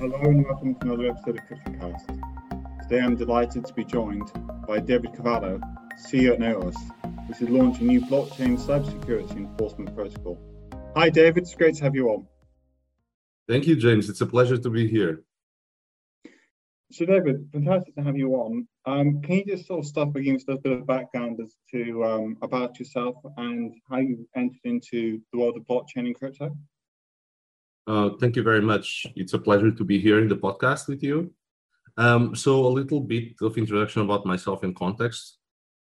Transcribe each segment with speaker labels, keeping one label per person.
Speaker 1: Hello and welcome to another episode of CryptoCast. Today I'm delighted to be joined by David Carvalho, CEO at Naoris, which is launching a new blockchain cybersecurity enforcement protocol. Hi David, it's great to have you on.
Speaker 2: Thank you, James. It's a pleasure to be here.
Speaker 1: So David, fantastic to have you on. Um, can you just sort of start by giving us a little bit of background as to um, about yourself and how you entered into the world of blockchain and crypto?
Speaker 2: Uh, thank you very much. It's a pleasure to be here in the podcast with you. Um, so, a little bit of introduction about myself and context.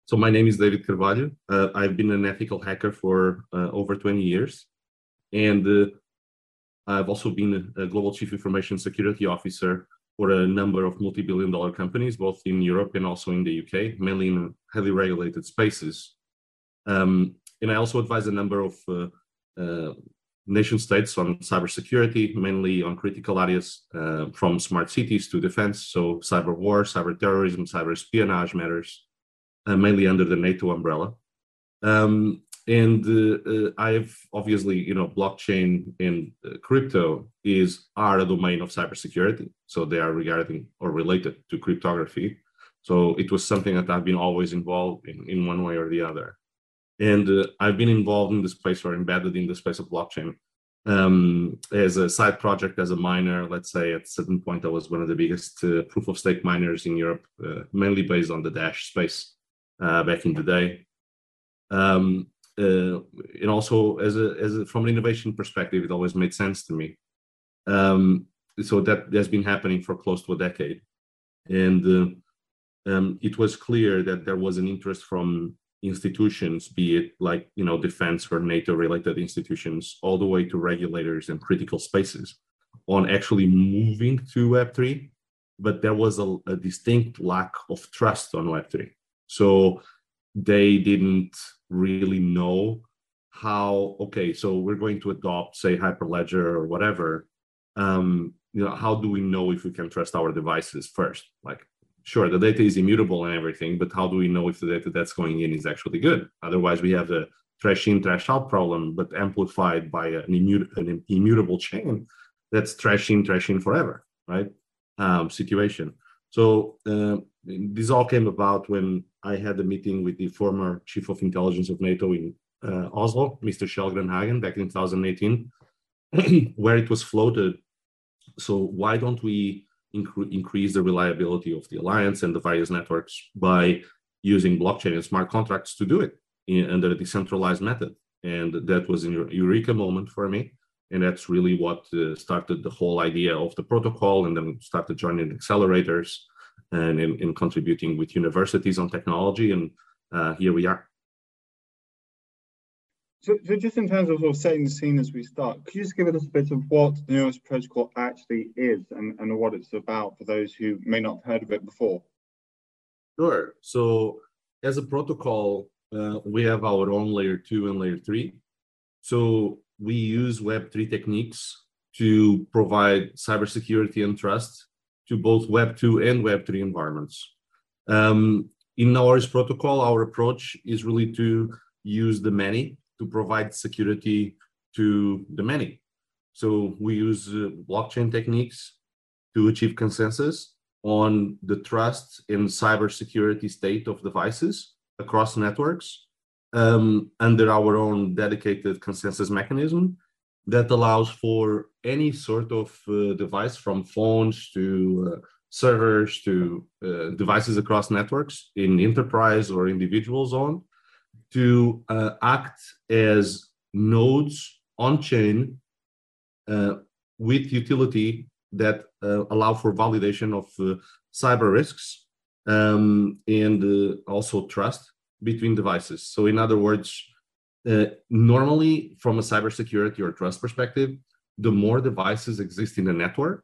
Speaker 2: So, my name is David Carvalho. Uh, I've been an ethical hacker for uh, over 20 years, and uh, I've also been a global chief information security officer for a number of multi-billion dollar companies, both in Europe and also in the UK, mainly in highly regulated spaces. Um, and I also advise a number of uh, uh, nation states on cybersecurity, mainly on critical areas uh, from smart cities to defense, so cyber war, cyber terrorism, cyber espionage matters, uh, mainly under the NATO umbrella. Um, and uh, uh I've obviously, you know, blockchain and uh, crypto is are a domain of cybersecurity, so they are regarding or related to cryptography. So it was something that I've been always involved in, in one way or the other. And uh, I've been involved in the space or embedded in the space of blockchain um, as a side project, as a miner. Let's say at a certain point, I was one of the biggest uh, proof of stake miners in Europe, uh, mainly based on the Dash space uh, back in the day. Um, uh, and also, as a, as a, from an innovation perspective, it always made sense to me. Um, so that has been happening for close to a decade. And uh, um, it was clear that there was an interest from institutions, be it like you know defense or NATO related institutions, all the way to regulators and critical spaces, on actually moving to Web3, but there was a, a distinct lack of trust on Web3. So they didn't really know how. Okay, so we're going to adopt, say, Hyperledger or whatever. Um, you know, how do we know if we can trust our devices first? Like sure the data is immutable and everything but how do we know if the data that's going in is actually good? Otherwise we have the trash in trash out problem but amplified by an, an immutable chain that's trash in trash in forever right? Um, situation. So uh, this all came about when i had a meeting with the former chief of intelligence of nato in uh, oslo mr Kjell Grandhagen back in 2018 where it was floated. So why don't we increase the reliability of the alliance and the various networks by using blockchain and smart contracts to do it in, under a decentralized method. And that was a eureka moment for me. And that's really what uh, started the whole idea of the protocol, and then started joining accelerators and in, in contributing with universities on technology. And uh, here we are.
Speaker 1: So, so just in terms of, sort of setting the scene as we start, could you just give us a bit of what the Naoris protocol actually is and, and what it's about for those who may not have heard of it before?
Speaker 2: Sure. So as a protocol, uh, we have our own layer two and layer three. So we use Web3 techniques to provide cybersecurity and trust to both Web2 and Web3 environments. Um, in our protocol, our approach is really to use the many to provide security to the many. So we use uh, blockchain techniques to achieve consensus on the trust in cybersecurity state of devices across networks um, under our own dedicated consensus mechanism that allows for any sort of uh, device from phones to uh, servers to uh, devices across networks in enterprise or individual zone to uh, act as nodes on chain uh, with utility that uh, allow for validation of uh, cyber risks um, and uh, also trust between devices. So, in other words, uh, normally from a cybersecurity or trust perspective, the more devices exist in a network,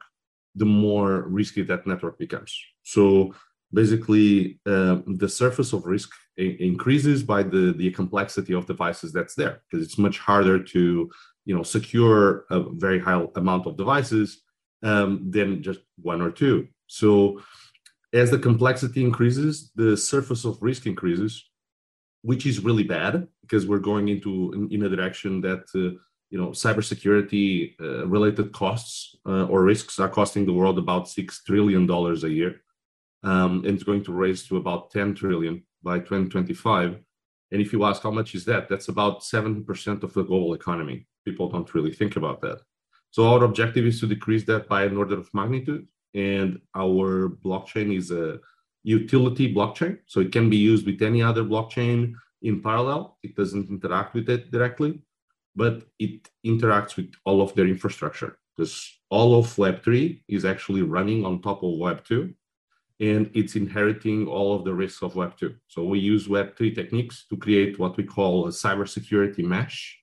Speaker 2: the more risky that network becomes. So, basically the surface of risk increases by the the complexity of devices that's there because it's much harder to you know secure a very high amount of devices um, than just one or two. So as the complexity increases the surface of risk increases which is really bad because we're going into in, in a direction that uh, you know, cybersecurity uh, related costs uh, or risks are costing the world about six trillion dollars a year, um, and it's going to raise to about 10 trillion by 2025. And if you ask how much is that, that's about 7% of the global economy. People don't really think about that. So our objective is to decrease that by an order of magnitude. And our blockchain is a utility blockchain. So it can be used with any other blockchain in parallel. It doesn't interact with it directly but it interacts with all of their infrastructure because all of Web3 is actually running on top of Web2 and it's inheriting all of the risks of Web2. So we use Web3 techniques to create what we call a cybersecurity mesh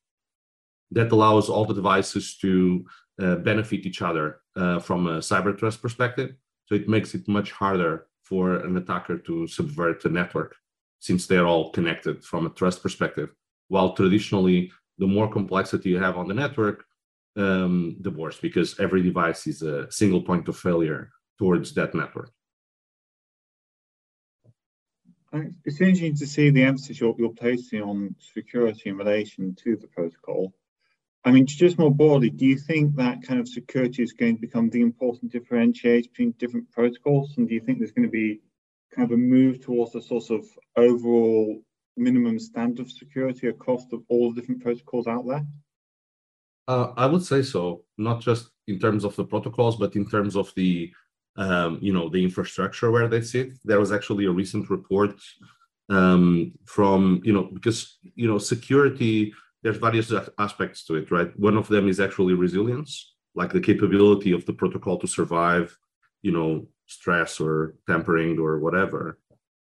Speaker 2: that allows all the devices to uh, benefit each other uh, from a cyber trust perspective. So it makes it much harder for an attacker to subvert the network since they're all connected from a trust perspective. While traditionally the more complexity you have on the network, um, the worse, because every device is a single point of failure towards that network.
Speaker 1: It's interesting to see the emphasis you're, you're placing on security in relation to the protocol. I mean, just more broadly, do you think that kind of security is going to become the important differentiator between different protocols? And do you think there's going to be kind of a move towards a sort of overall minimum standard of security across the, all the different protocols out there?
Speaker 2: Uh, I would say so, not just in terms of the protocols, but in terms of the um, you know the infrastructure where they sit. There was actually a recent report um, from you know because you know security. There's various aspects to it, right? One of them is actually resilience, like the capability of the protocol to survive, you know, stress or tampering or whatever.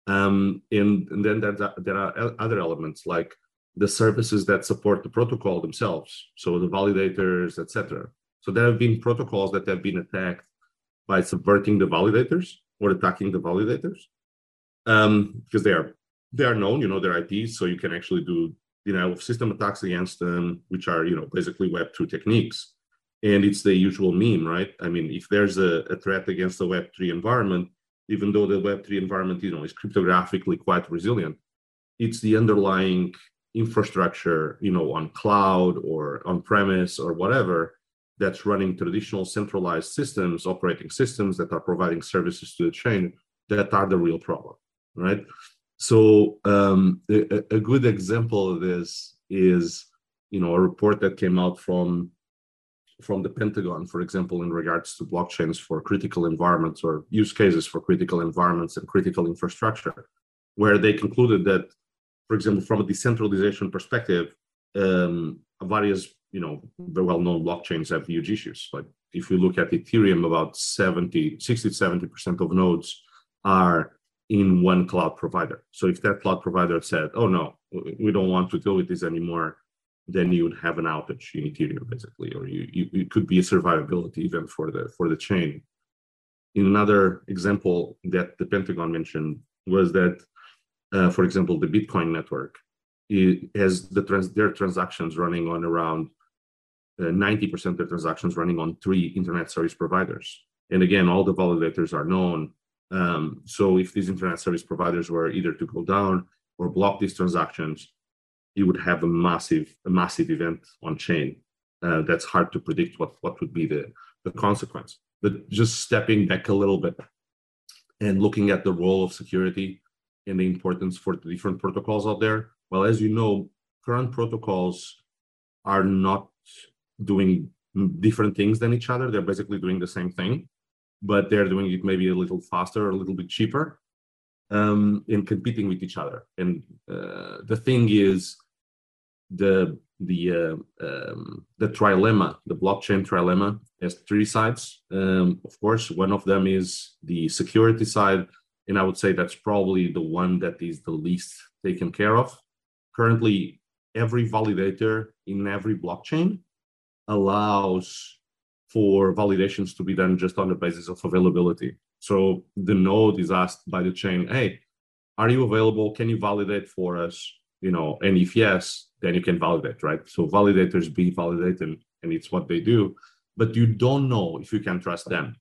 Speaker 2: Um, and, and then there, there are other elements like the services that support the protocol themselves, so the validators, etc. So there have been protocols that have been attacked by subverting the validators or attacking the validators um, because they are they are known, you know, their IPs, so you can actually do denial of system attacks against them, which are you know basically Web two techniques. And it's the usual meme, right? I mean, if there's a, a threat against the Web three environment, even though the Web3 environment you know, is cryptographically quite resilient, it's the underlying infrastructure, you know, on cloud or on premise or whatever that's running traditional centralized systems, operating systems that are providing services to the chain that are the real problem, right? So um, a, a good example of this is, you know, a report that came out from from the Pentagon, for example, in regards to blockchains for critical environments or use cases for critical environments and critical infrastructure, where they concluded that, for example, from a decentralization perspective, um, various you know very well-known blockchains have huge issues. Like if you look at Ethereum, about 70, 60 70% of nodes are in one cloud provider. So if that cloud provider said, oh no, we don't want to deal with this anymore, then you would have an outage in Ethereum basically, or you, you it could be a survivability event for the for the chain. In another example that the Pentagon mentioned was that, uh, for example, the Bitcoin network it has the trans- their transactions running on around 90% of transactions running on three internet service providers. And again, all the validators are known. Um, so if these internet service providers were either to go down or block these transactions, you would have a massive a massive event on chain uh, that's hard to predict what what would be the the consequence but just stepping back a little bit and looking at the role of security and the importance for the different protocols out there well as you know current protocols are not doing different things than each other they're basically doing the same thing but they're doing it maybe a little faster a little bit cheaper um, in competing with each other and uh, the thing is the the uh, um, the trilemma, the blockchain trilemma, has three sides. Um, of course, one of them is the security side, and I would say that's probably the one that is the least taken care of. Currently, every validator in every blockchain allows for validations to be done just on the basis of availability. So the node is asked by the chain, "Hey, are you available? Can you validate for us?" You know, and if yes, then you can validate, right? So validators be validated, and it's what they do, but you don't know if you can trust them.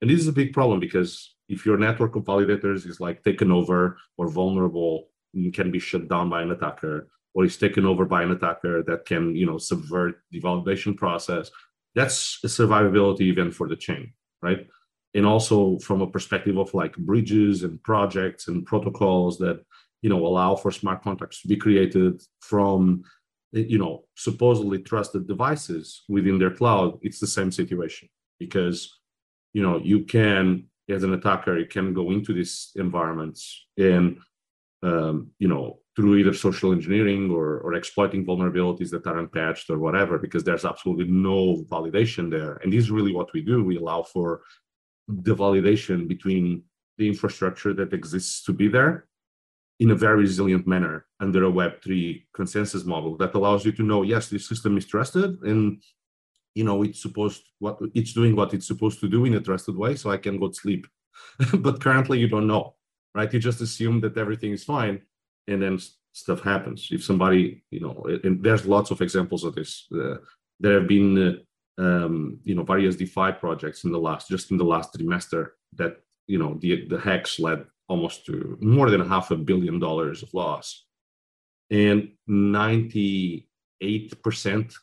Speaker 2: And this is a big problem because if your network of validators is like taken over or vulnerable, you can be shut down by an attacker. Or is taken over by an attacker that can, you know, subvert the validation process. That's a survivability event for the chain, right? And also from a perspective of like bridges and projects and protocols that, you know, allow for smart contracts to be created from, you know, supposedly trusted devices within their cloud, it's the same situation because, you know, you can, as an attacker, you can go into these environments and, um, you know, through either social engineering or, or exploiting vulnerabilities that aren't patched or whatever, because there's absolutely no validation there. And this is really what we do. We allow for the validation between the infrastructure that exists to be there in a very resilient manner under a Web3 consensus model that allows you to know, yes, this system is trusted and you know it's supposed what it's doing what it's supposed to do in a trusted way, so I can go to sleep. but currently you don't know, right? You just assume that everything is fine and then stuff happens. If somebody, you know, and there's lots of examples of this. Uh, there have been, uh, um, you know, various DeFi projects in the last, just in the last trimester that, you know, the the hacks led almost to more than half a billion dollars of loss, and 98%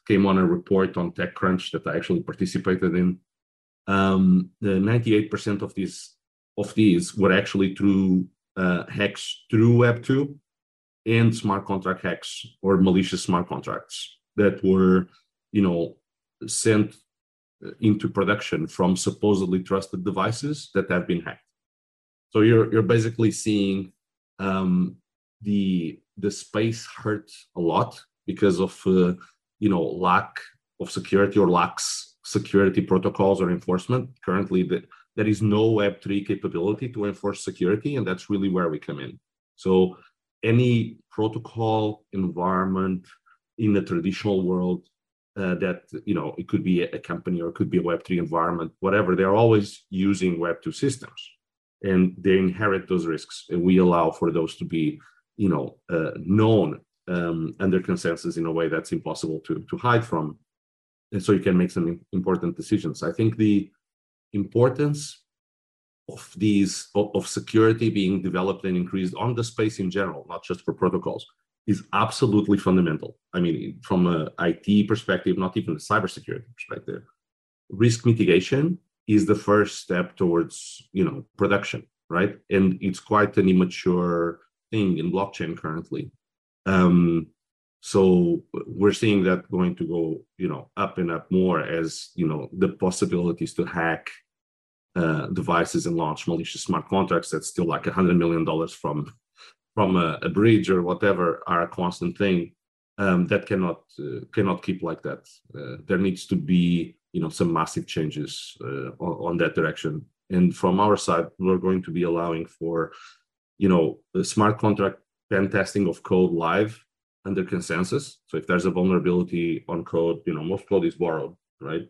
Speaker 2: came on a report on TechCrunch that I actually participated in. Um, the 98% of these of these were actually through uh, hacks through Web2 and smart contract hacks or malicious smart contracts that were, you know, sent uh, into production from supposedly trusted devices that have been hacked. So you're you're basically seeing um, the the space hurt a lot because of uh, you know lack of security or lacks security protocols or enforcement. Currently, the, there is no Web3 capability to enforce security, and that's really where we come in. So any protocol environment in the traditional world uh, that you know it could be a company or it could be a web3 environment whatever they're always using web2 systems. And they inherit those risks. And we allow for those to be you know uh, known um, under consensus in a way that's impossible to to hide from. And so you can make some important decisions. I think the importance of these of security being developed and increased on the space in general, not just for protocols, is absolutely fundamental. I mean, from a IT perspective, not even a cybersecurity perspective, risk mitigation is the first step towards you know production, right? And it's quite an immature thing in blockchain currently. Um, so we're seeing that going to go you know up and up more as you know the possibilities to hack uh, devices and launch malicious smart contracts that's still like a hundred million dollars from from a, a, bridge or whatever are a constant thing um, that cannot uh, cannot keep like that. Uh, there needs to be you know some massive changes uh, on, on, that direction. And from our side, we're going to be allowing for you know smart contract pen testing of code live under consensus. So if there's a vulnerability on code, you know most code is borrowed, right?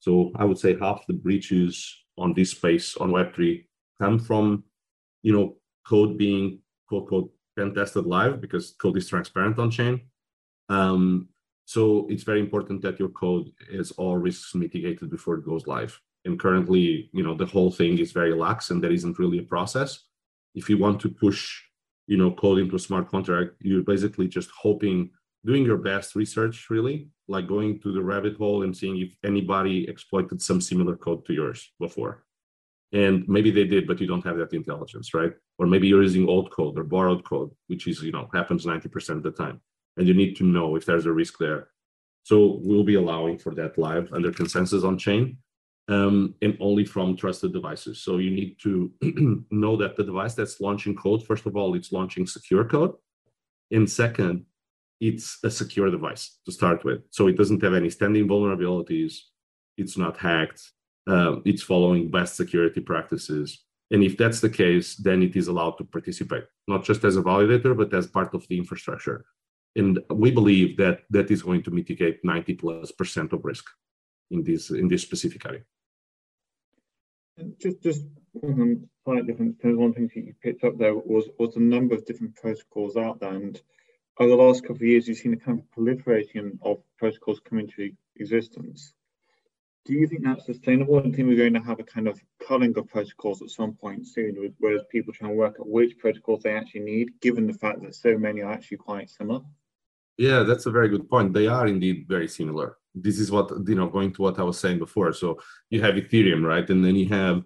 Speaker 2: So I would say half the breaches on this space on Web3 come from, you know, code being quote unquote pen tested live because code is transparent on chain. Um, so it's very important that your code is all risks mitigated before it goes live. And currently, you know, the whole thing is very lax and there isn't really a process. If you want to push, you know, code into a smart contract, you're basically just hoping, doing your best research really like going to the rabbit hole and seeing if anybody exploited some similar code to yours before. And maybe they did, but you don't have that intelligence, right? Or maybe you're using old code or borrowed code, which is, you know, happens 90% of the time. And you need to know if there's a risk there. So we'll be allowing for that live under consensus on chain um, and only from trusted devices. So you need to know that the device that's launching code, first of all, it's launching secure code. And second, it's a secure device to start with. So it doesn't have any standing vulnerabilities. It's not hacked. Uh, it's following best security practices. And if that's the case, then it is allowed to participate, not just as a validator, but as part of the infrastructure. And we believe that that is going to mitigate 90 plus percent of risk in this in this specific area.
Speaker 1: Just just one slight difference. One thing you picked up there was was the number of different protocols out there, and over the last couple of years, you've seen a kind of proliferation of protocols come into existence. Do you think that's sustainable? And think we're going to have a kind of culling of protocols at some point soon, whereas people try and work out which protocols they actually need, given the fact that so many are actually quite similar?
Speaker 2: Yeah, that's a very good point. They are indeed very similar. This is what you know, going to what I was saying before. So you have Ethereum, right, and then you have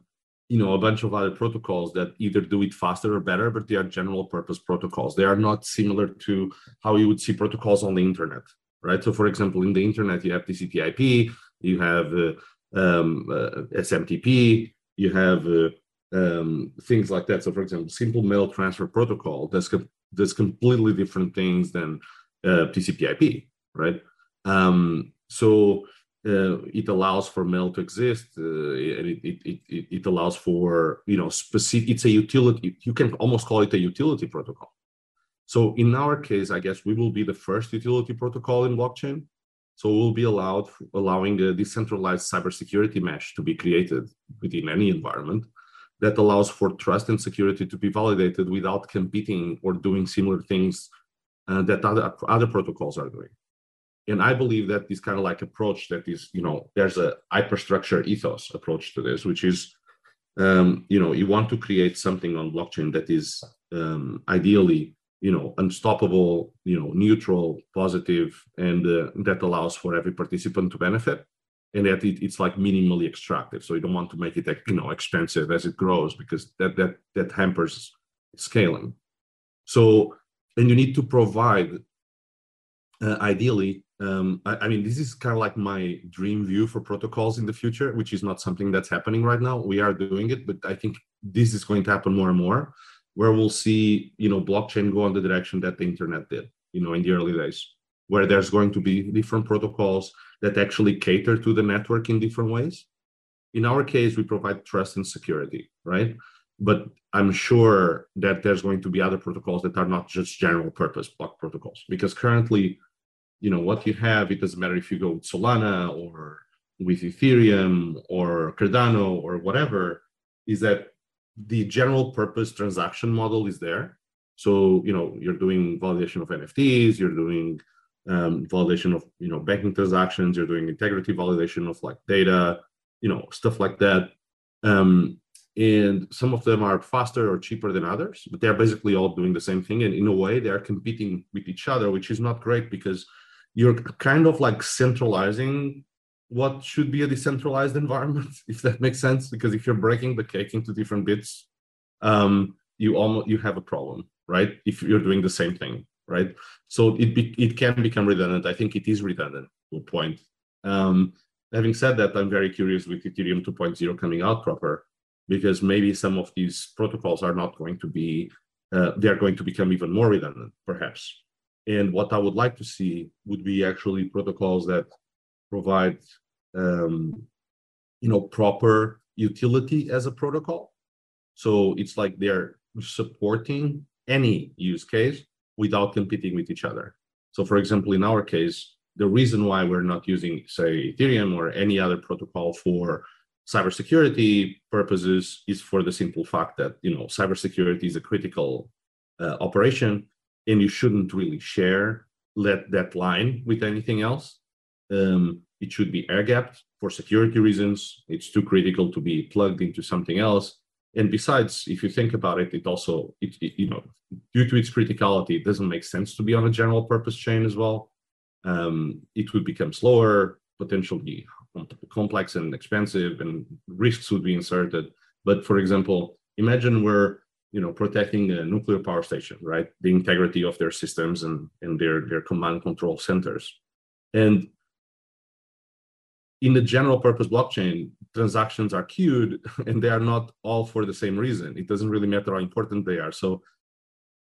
Speaker 2: you know a bunch of other protocols that either do it faster or better, but they are general purpose protocols. They are not similar to how you would see protocols on the internet, right? So for example, in the internet, you have TCP/IP, you have uh, um, uh, SMTP, you have uh, um, things like that. So, for example, simple mail transfer protocol does com- does completely different things than uh, TCP/IP, right? Um, so uh, it allows for mail to exist, uh, and it, it, it, it allows for you know specific. It's a utility. You can almost call it a utility protocol. So in our case, I guess we will be the first utility protocol in blockchain. So we'll be allowed allowing a decentralized cybersecurity mesh to be created within any environment that allows for trust and security to be validated without competing or doing similar things uh, that other, other protocols are doing. And I believe that this kind of like approach that is, you know, there's a hyperstructure ethos approach to this, which is, um, you know, you want to create something on blockchain that is um, ideally, you know, unstoppable, you know, neutral, positive, and uh, that allows for every participant to benefit and that it, it's like minimally extractive. So you don't want to make it you know expensive as it grows because that that that hampers scaling. So and you need to provide uh, ideally. Um, I, I, mean, this is kind of like my dream view for protocols in the future, which is not something that's happening right now. We are doing it, but I think this is going to happen more and more, where we'll see, you know, blockchain go on the direction that the internet did, you know, in the early days, where there's going to be different protocols that actually cater to the network in different ways. In our case, we provide trust and security, right? But I'm sure that there's going to be other protocols that are not just general purpose block protocols because currently, you know, what you have, it doesn't matter if you go with Solana or with Ethereum or Cardano or whatever, is that the general purpose transaction model is there. So, you know, you're doing validation of NFTs, you're doing um, validation of you know banking transactions you're doing integrity validation of like data you know stuff like that um, and some of them are faster or cheaper than others but they're basically all doing the same thing and in a way they're competing with each other which is not great because you're kind of like centralizing what should be a decentralized environment if that makes sense because if you're breaking the cake into different bits um, you almost you have a problem right if you're doing the same thing right? So it be, it can become redundant. I think it is redundant to a point. Um, having said that, I'm very curious with Ethereum 2.0 coming out proper, because maybe some of these protocols are not going to be, uh, they are going to become even more redundant, perhaps. And what I would like to see would be actually protocols that provide, um, you know, proper utility as a protocol. So it's like they're supporting any use case without competing with each other. So, for example, in our case, the reason why we're not using, say, Ethereum or any other protocol for cybersecurity purposes is for the simple fact that you know cybersecurity is a critical uh, operation, and you shouldn't really share let that line with anything else. Um, it should be air gapped for security reasons. It's too critical to be plugged into something else and besides if you think about it it also it, it, you know due to its criticality it doesn't make sense to be on a general purpose chain as well um, it would become slower potentially complex and expensive and risks would be inserted but for example imagine we're you know protecting a nuclear power station right the integrity of their systems and and their their command control centers and in the general purpose blockchain, transactions are queued and they are not all for the same reason. It doesn't really matter how important they are. So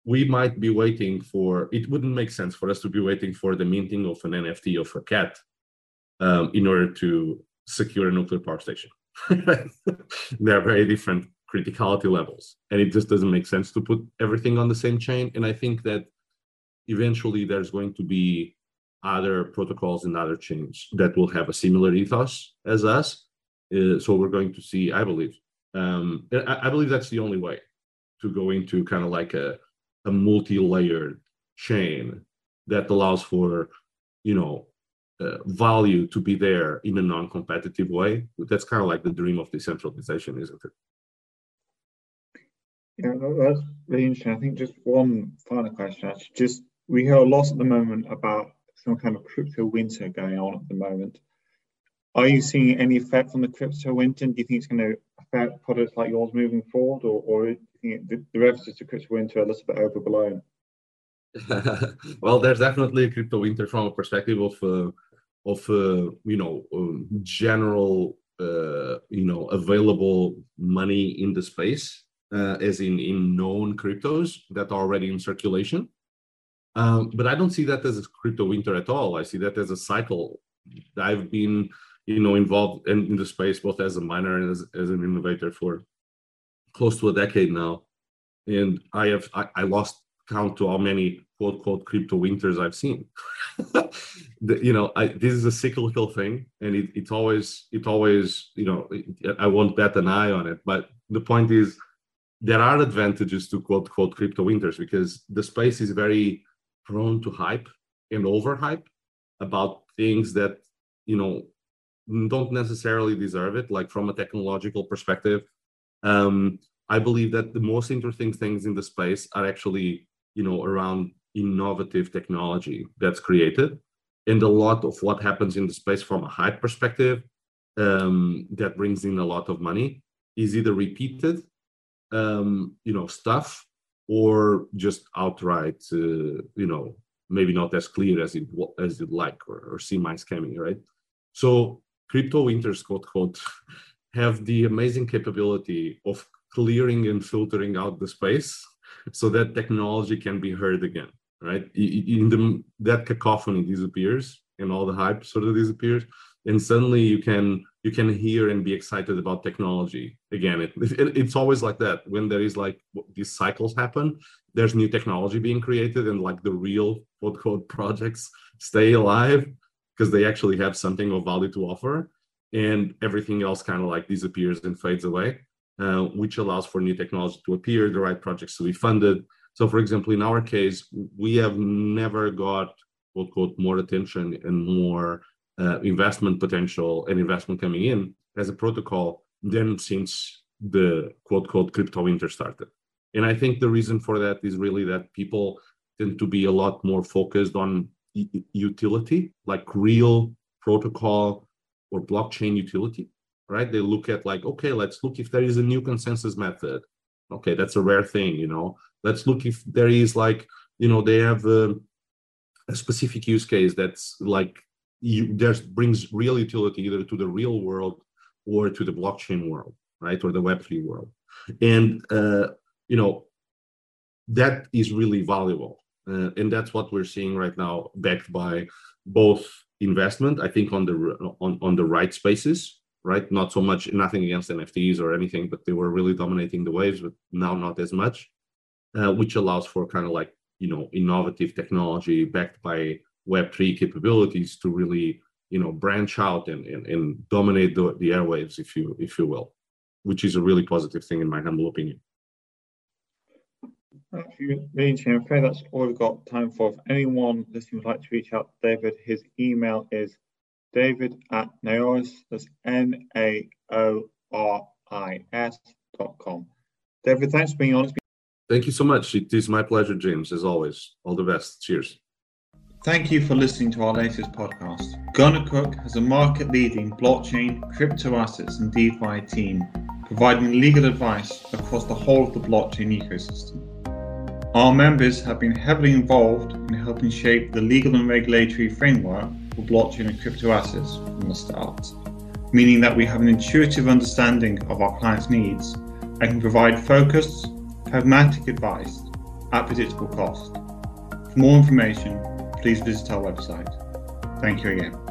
Speaker 2: we might be waiting for, it wouldn't make sense for us to be waiting for the minting of an NFT of a cat um, in order to secure a nuclear power station. they are very different criticality levels. And it just doesn't make sense to put everything on the same chain. And I think that eventually there's going to be other protocols and other chains that will have a similar ethos as us. Uh, so we're going to see, I believe, um, I, I, believe that's the only way to go into kind of like a, a multi-layered chain that allows for, you know, uh, value to be there in a non-competitive way. That's kind of like the dream of decentralization, isn't it?
Speaker 1: Yeah, that's really interesting. I think just one final question, actually, just we hear a lot at the moment about some kind of crypto winter going on at the moment. Are you seeing any effect from the crypto winter? Do you think it's going to affect products like yours moving forward, or, or do you think the, the references to crypto winter are a little bit overblown?
Speaker 2: well, there's definitely a crypto winter from a perspective of uh, of uh, you know um, general uh, you know available money in the space, uh, as in in known cryptos that are already in circulation. Um, but I don't see that as a crypto winter at all. I see that as a cycle. I've been you know involved in, in the space both as a miner and as, as an innovator for close to a decade now, and I have I, I lost count to how many quote quote crypto winters I've seen. the, you know, I, this is a cyclical thing, and it, it's always it always you know it, I won't bet an eye on it. But the point is, there are advantages to quote quote crypto winters because the space is very prone to hype and overhype about things that you know don't necessarily deserve it. Like from a technological perspective, um, I believe that the most interesting things in the space are actually you know around innovative technology that's created and a lot of what happens in the space from a hype perspective um, that brings in a lot of money is either repeated um, you know stuff or just outright uh, you know maybe not as clear as it as you'd like or, or semi scamming right? So crypto winters quote quote have the amazing capability of clearing and filtering out the space so that technology can be heard again right? In the that cacophony disappears and all the hype sort of disappears and suddenly you can you can hear and be excited about technology again it, it, it's always like that when there is like these cycles happen there's new technology being created and like the real quote quote projects stay alive because they actually have something of value to offer and everything else kind of like disappears and fades away uh, which allows for new technology to appear, the right projects to be funded. So, for example, in our case, we have never got quote quote more attention and more uh, investment potential and investment coming in as a protocol than since the quote quote crypto winter started. And I think the reason for that is really that people tend to be a lot more focused on utility, like real protocol or blockchain utility, right? They look at like, okay, let's look if there is a new consensus method. Okay, that's a rare thing, you know. Let's look if there is like, you know, they have a, a specific use case that's like you there's brings real utility either to the real world or to the blockchain world, right, or the Web3 world, and uh, you know that is really valuable, uh, and that's what we're seeing right now, backed by both investment, I think, on the on on the right spaces right? Not so much, nothing against NFTs or anything, but they were really dominating the waves, but now not as much, uh, which allows for kind of like, you know, innovative technology backed by Web3 capabilities to really, you know, branch out and, and, and dominate the, the airwaves, if you, if you will, which is a really positive thing in my humble opinion.
Speaker 1: Thank you, really I'm afraid that's all we've got time for. If anyone listening would like to reach out to David, his email is david at naoris, that's N-A-O-R-I-S dot com. David, thanks for being on.
Speaker 2: Thank you so much. It is my pleasure, James, as always. All the best. Cheers.
Speaker 1: Thank you for listening to our latest podcast. gunnercooke has a market leading blockchain, crypto assets, and DeFi team providing legal advice across the whole of the blockchain ecosystem. Our members have been heavily involved in helping shape the legal and regulatory framework for blockchain and crypto assets from the start, meaning that we have an intuitive understanding of our clients' needs and can provide focused, pragmatic advice at predictable cost. For more information, please visit our website. Thank you again.